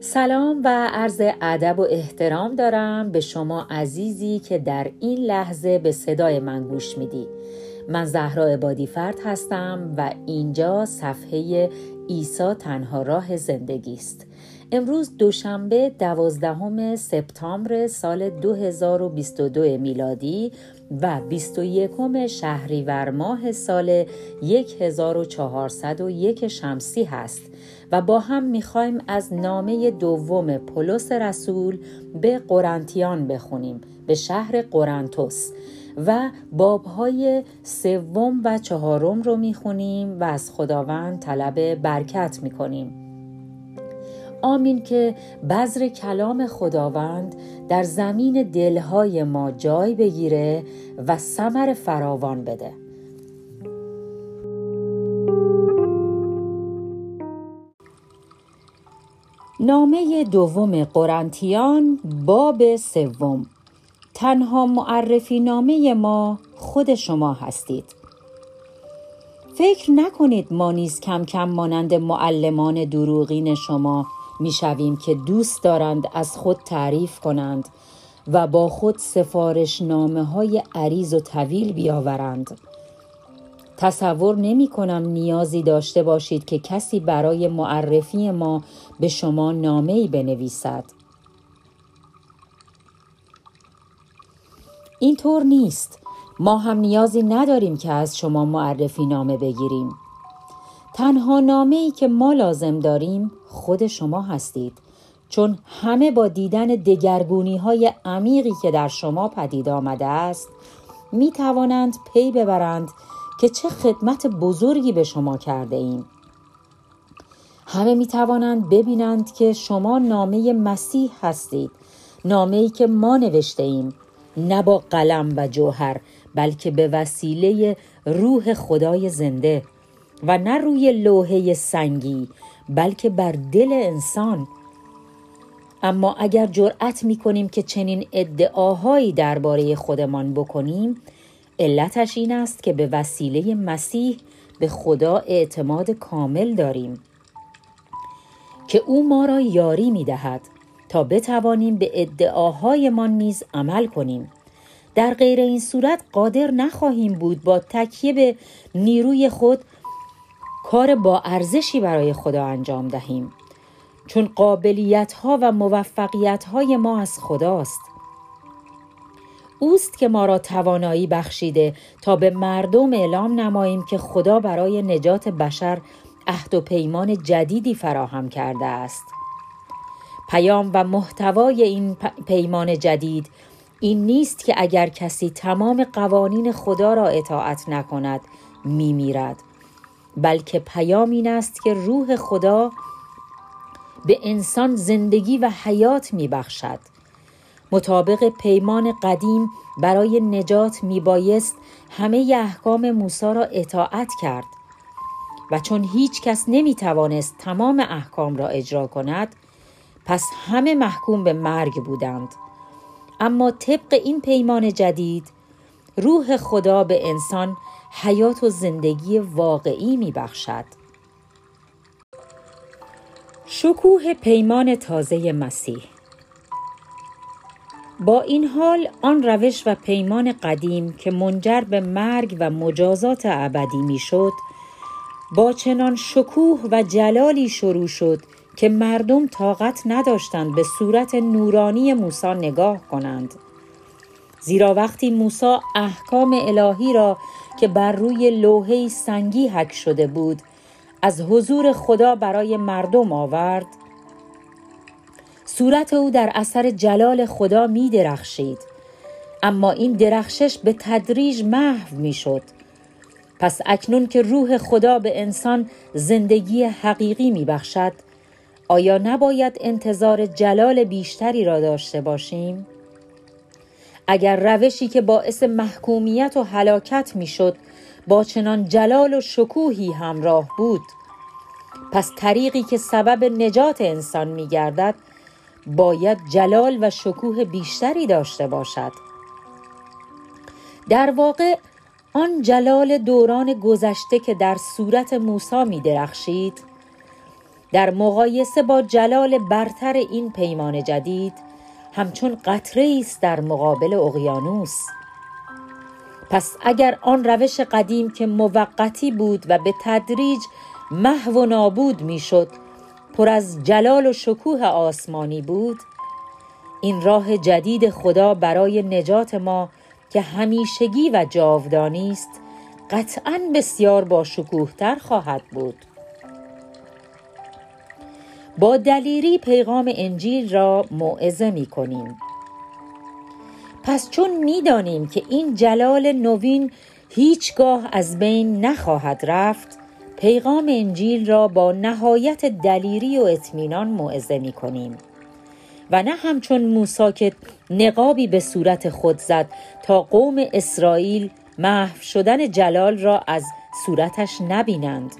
سلام و عرض ادب و احترام دارم به شما عزیزی که در این لحظه به صدای من گوش میدی. من زهرا عبادی فرد هستم و اینجا صفحه عیسی تنها راه زندگی است. امروز دوشنبه دوازدهم سپتامبر سال 2022 میلادی و 21 شهریور ماه سال 1401 شمسی هست. و با هم می‌خوایم از نامه دوم پولس رسول به قرنتیان بخونیم به شهر قرنتوس. و بابهای سوم و چهارم رو می‌خونیم و از خداوند طلب برکت می‌کنیم. آمین که بذر کلام خداوند در زمین دلهای ما جای بگیره و ثمر فراوان بده. نامه دوم قرنتیان باب سوم. تنها معرفی نامه ما خود شما هستید. فکر نکنید ما نیز کم کم مانند معلمان دروغین شما می‌شویم که دوست دارند از خود تعریف کنند و با خود سفارش نامه های عریض و طویل بیاورند. تصور نمی کنم نیازی داشته باشید که کسی برای معرفی ما به شما نامه ای بنویسد. اینطور نیست. ما هم نیازی نداریم که از شما معرفی نامه بگیریم. تنها نامه ای که ما لازم داریم خود شما هستید. چون همه با دیدن دگرگونی های عمیقی که در شما پدید آمده است می توانند پی ببرند که چه خدمت بزرگی به شما کرده ایم. همه می توانند ببینند که شما نامه مسیح هستید نامه ای که ما نوشته ایم نه با قلم و جوهر بلکه به وسیله روح خدای زنده و نه روی لوحه سنگی بلکه بر دل انسان اما اگر جرأت می کنیم که چنین ادعاهایی درباره خودمان بکنیم علتش این است که به وسیله مسیح به خدا اعتماد کامل داریم. که او ما را یاری می دهد تا بتوانیم به ادعاهایمان نیز عمل کنیم. در غیر این صورت قادر نخواهیم بود با تکیه به نیروی خود کار با ارزشی برای خدا انجام دهیم. چون قابلیت ها و موفقیت های ما از خداست. اوست که ما را توانایی بخشیده تا به مردم اعلام نماییم که خدا برای نجات بشر عهد و پیمان جدیدی فراهم کرده است پیام و محتوای این پیمان جدید این نیست که اگر کسی تمام قوانین خدا را اطاعت نکند میمیرد بلکه پیام این است که روح خدا به انسان زندگی و حیات می بخشد. مطابق پیمان قدیم برای نجات می بایست همه احکام موسی را اطاعت کرد و چون هیچ کس نمی توانست تمام احکام را اجرا کند پس همه محکوم به مرگ بودند اما طبق این پیمان جدید روح خدا به انسان حیات و زندگی واقعی می بخشد. شکوه پیمان تازه مسیح با این حال آن روش و پیمان قدیم که منجر به مرگ و مجازات ابدی می‌شد با چنان شکوه و جلالی شروع شد که مردم طاقت نداشتند به صورت نورانی موسی نگاه کنند. زیرا وقتی موسی احکام الهی را که بر روی لوحه سنگی حک شده بود از حضور خدا برای مردم آورد صورت او در اثر جلال خدا می درخشید اما این درخشش به تدریج محو می شد پس اکنون که روح خدا به انسان زندگی حقیقی می بخشد آیا نباید انتظار جلال بیشتری را داشته باشیم؟ اگر روشی که باعث محکومیت و هلاکت می‌شد با چنان جلال و شکوهی همراه بود پس طریقی که سبب نجات انسان می گردد باید جلال و شکوه بیشتری داشته باشد. در واقع آن جلال دوران گذشته که در صورت موسی می درخشید در مقایسه با جلال برتر این پیمان جدید همچون قطره است در مقابل اقیانوس. پس اگر آن روش قدیم که موقتی بود و به تدریج محو و نابود می‌شد پر از جلال و شکوه آسمانی بود. این راه جدید خدا برای نجات ما که همیشگی و جاودانی است قطعا بسیار با تر خواهد بود. با دلیری پیغام انجیل را موعظه می کنیم. پس چون می‌دانیم که این جلال نوین هیچگاه از بین نخواهد رفت پیغام انجیل را با نهایت دلیری و اطمینان موعظه می کنیم. و نه همچون موسا که نقابی به صورت خود زد تا قوم اسرائیل محو شدن جلال را از صورتش نبینند.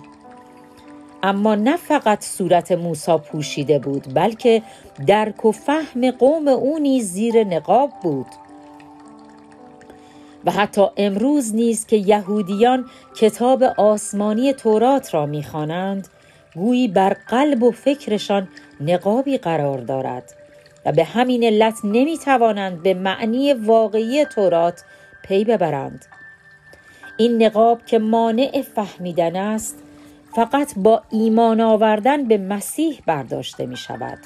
اما نه فقط صورت موسا پوشیده بود بلکه درک و فهم قوم او نیز زیر نقاب بود. و حتی امروز نیز که یهودیان کتاب آسمانی تورات را می‌خوانند گویی بر قلب و فکرشان نقابی قرار دارد و به همین علت نمی‌توانند به معنی واقعی تورات پی ببرند. این نقاب که مانع فهمیدن است فقط با ایمان آوردن به مسیح برداشته می شود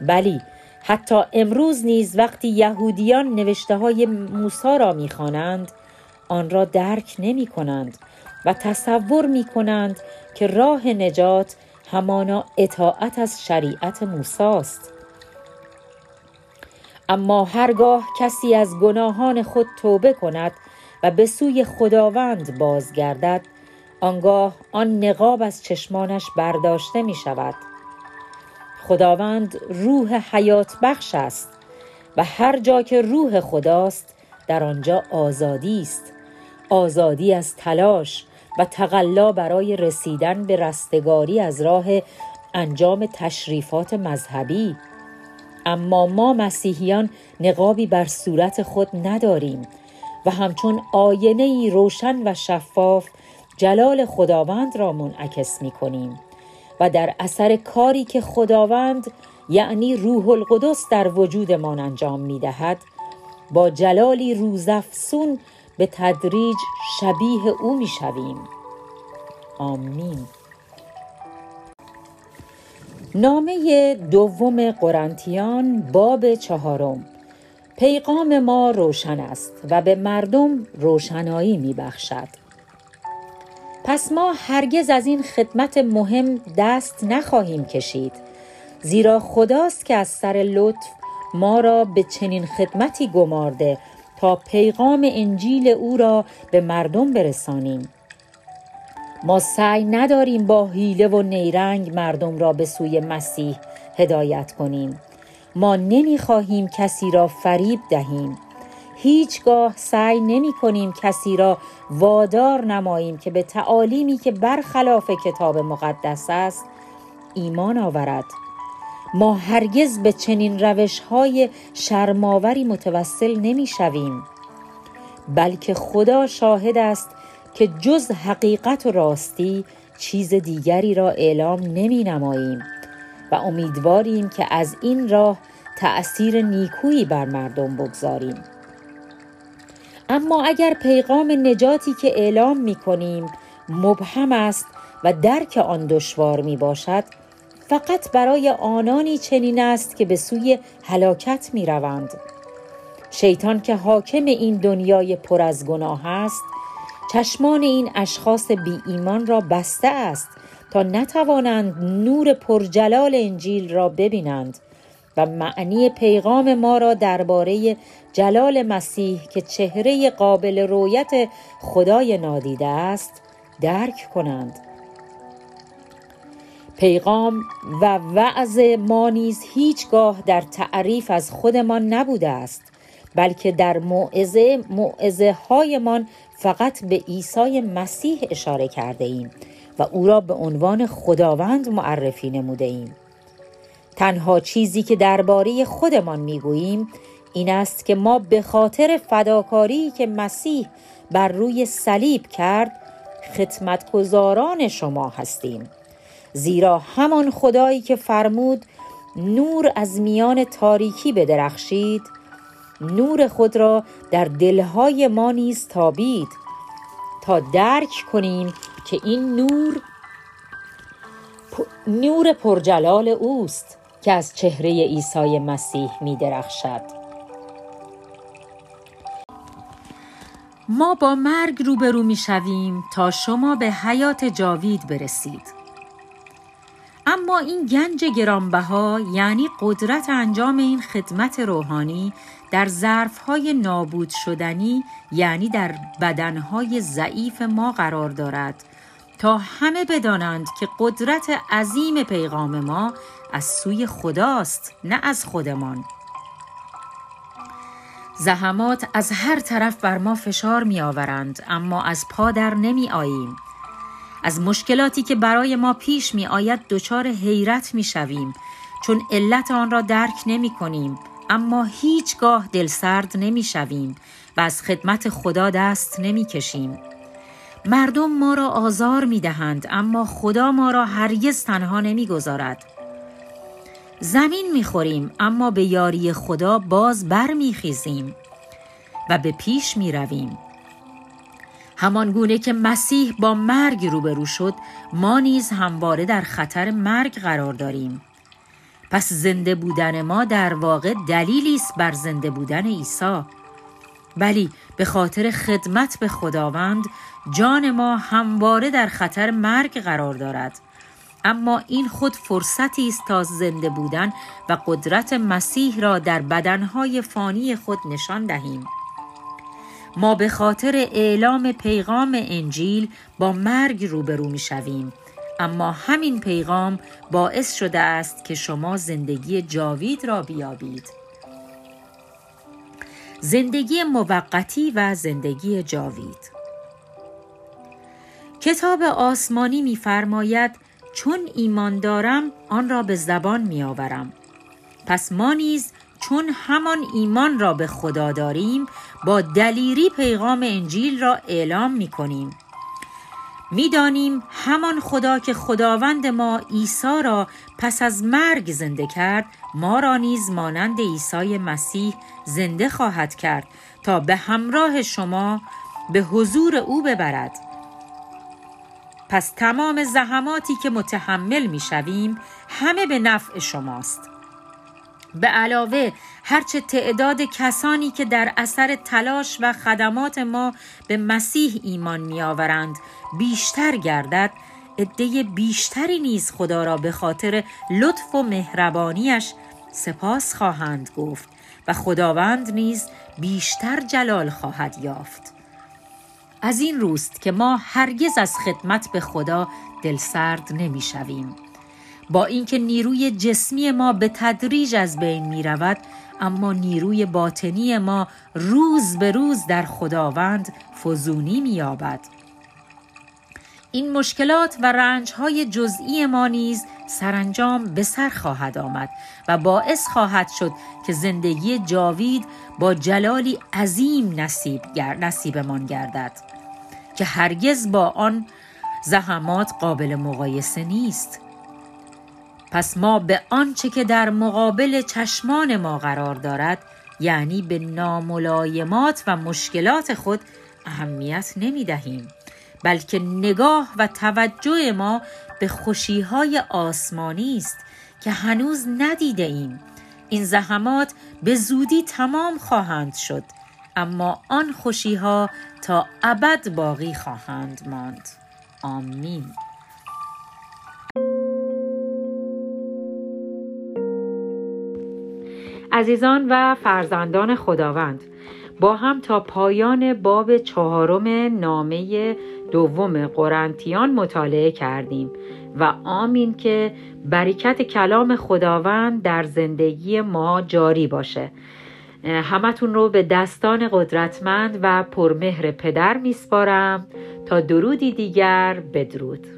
بلی حتی امروز نیز وقتی یهودیان نوشته های موسا را می‌خوانند آن را درک نمی کنند و تصور می کنند که راه نجات همانا اطاعت از شریعت موساست. اما هرگاه کسی از گناهان خود توبه کند و به سوی خداوند بازگردد آنگاه آن نقاب از چشمانش برداشته می شود خداوند روح حیات بخش است و هر جا که روح خداست در آنجا آزادی است. آزادی از تلاش و تقلا برای رسیدن به رستگاری از راه انجام تشریفات مذهبی. اما ما مسیحیان نقابی بر صورت خود نداریم و همچون آینه روشن و شفاف جلال خداوند را منعکس می کنیم و در اثر کاری که خداوند یعنی روح القدس در وجودمان انجام می دهد با جلالی روزافسون به تدریج شبیه او می شویم. آمین نامه دوم قرنتیان باب چهارم پیغام ما روشن است و به مردم روشنایی می بخشد. پس ما هرگز از این خدمت مهم دست نخواهیم کشید. زیرا خداست که از سر لطف ما را به چنین خدمتی گمارده تا پیغام انجیل او را به مردم برسانیم. ما سعی نداریم با حیله و نیرنگ مردم را به سوی مسیح هدایت کنیم. ما نمی‌خواهیم کسی را فریب دهیم. هیچگاه سعی نمی کنیم کسی را وادار نماییم که به تعالیمی که برخلاف کتاب مقدس است ایمان آورد. ما هرگز به چنین روش های شرماوری متوسل نمی شویم بلکه خدا شاهد است که جز حقیقت و راستی چیز دیگری را اعلام نمی نماییم و امیدواریم که از این راه تأثیر نیکویی بر مردم بگذاریم. اما اگر پیغام نجاتی که اعلام می کنیم مبهم است و درک آن دشوار می باشد فقط برای آنانی چنین است که به سوی هلاکت می روند. شیطان که حاکم این دنیای پر از گناه است چشمان این اشخاص بی ایمان را بسته است تا نتوانند نور پرجلال انجیل را ببینند و معنی پیغام ما را درباره جلال مسیح که چهره قابل رویت خدای نادیده است درک کنند. پیغام و وعظ ما نیز هیچگاه در تعریف از خودمان نبوده است بلکه در موعظه موعظه هایمان فقط به عیسی مسیح اشاره کرده ایم و او را به عنوان خداوند معرفی نموده ایم. تنها چیزی که درباره خودمان می‌گوییم این است که ما به خاطر فداکاری که مسیح بر روی صلیب کرد خدمتگزاران شما هستیم. زیرا همان خدایی که فرمود نور از میان تاریکی بدرخشید نور خود را در دلهای ما نیز تابید تا درک کنیم که این نور نور پرجلال اوست. که از چهره عیسی مسیح می درخشد. ما با مرگ روبرو می شویم تا شما به حیات جاوید برسید. اما این گنج گرانبها یعنی قدرت انجام این خدمت روحانی در ظرفهای نابود شدنی یعنی در بدنهای ضعیف ما قرار دارد تا همه بدانند که قدرت عظیم پیغام ما از سوی خداست نه از خودمان. زحمات از هر طرف بر ما فشار می آورند اما از پا در نمی آییم از مشکلاتی که برای ما پیش می آید دچار حیرت می شویم چون علت آن را درک نمی کنیم اما هیچگاه دلسرد نمی شویم و از خدمت خدا دست نمی کشیم. مردم ما را آزار می دهند اما خدا ما را هرگز تنها نمی گذارد. زمین می خوریم اما به یاری خدا باز بر می خیزیم و به پیش می رویم. همان گونه که مسیح با مرگ روبرو شد ما نیز همواره در خطر مرگ قرار داریم پس زنده بودن ما در واقع دلیلی است بر زنده بودن عیسی ولی به خاطر خدمت به خداوند جان ما همواره در خطر مرگ قرار دارد. اما این خود فرصتی است تا زنده بودن و قدرت مسیح را در بدنهای فانی خود نشان دهیم. ما به خاطر اعلام پیغام انجیل با مرگ روبرو می شویم. اما همین پیغام باعث شده است که شما زندگی جاوید را بیابید. زندگی موقتی و زندگی جاوید. کتاب آسمانی می‌فرماید چون ایمان دارم آن را به زبان میآورم. پس ما نیز چون همان ایمان را به خدا داریم با دلیری پیغام انجیل را اعلام می کنیم می‌دانیم همان خدا که خداوند ما عیسی را پس از مرگ زنده کرد ما را نیز مانند عیسی مسیح زنده خواهد کرد تا به همراه شما به حضور او ببرد. پس تمام زحماتی که متحمل می شویم همه به نفع شماست. به علاوه هرچه تعداد کسانی که در اثر تلاش و خدمات ما به مسیح ایمان میآورند بیشتر گردد عده بیشتری نیز خدا را به خاطر لطف و مهربانیش سپاس خواهند گفت و خداوند نیز بیشتر جلال خواهد یافت. از این روست که ما هرگز از خدمت به خدا دلسرد نمی‌شویم. با اینکه نیروی جسمی ما به تدریج از بین می رود اما نیروی باطنی ما روز به روز در خداوند فزونی می یابد. این مشکلات و رنجهای جزئی ما نیز سرانجام به سر خواهد آمد و باعث خواهد شد که زندگی جاوید با جلالی عظیم نصیب نصیبمان گردد که هرگز با آن زحمات قابل مقایسه نیست پس ما به آنچه که در مقابل چشمان ما قرار دارد یعنی به ناملایمات و مشکلات خود اهمیت نمی دهیم بلکه نگاه و توجه ما به خوشیهای آسمانی است که هنوز ندیده ایم. این زحمات به زودی تمام خواهند شد اما آن خوشیها تا ابد باقی خواهند ماند. آمین. عزیزان و فرزندان خداوند با هم تا پایان باب چهارم نامه دوم قرنتیان مطالعه کردیم و آمین که برکت کلام خداوند در زندگی ما جاری باشه. همتون رو به دستان قدرتمند و پرمهر پدر میسپارم. تا درودی دیگر بدرود.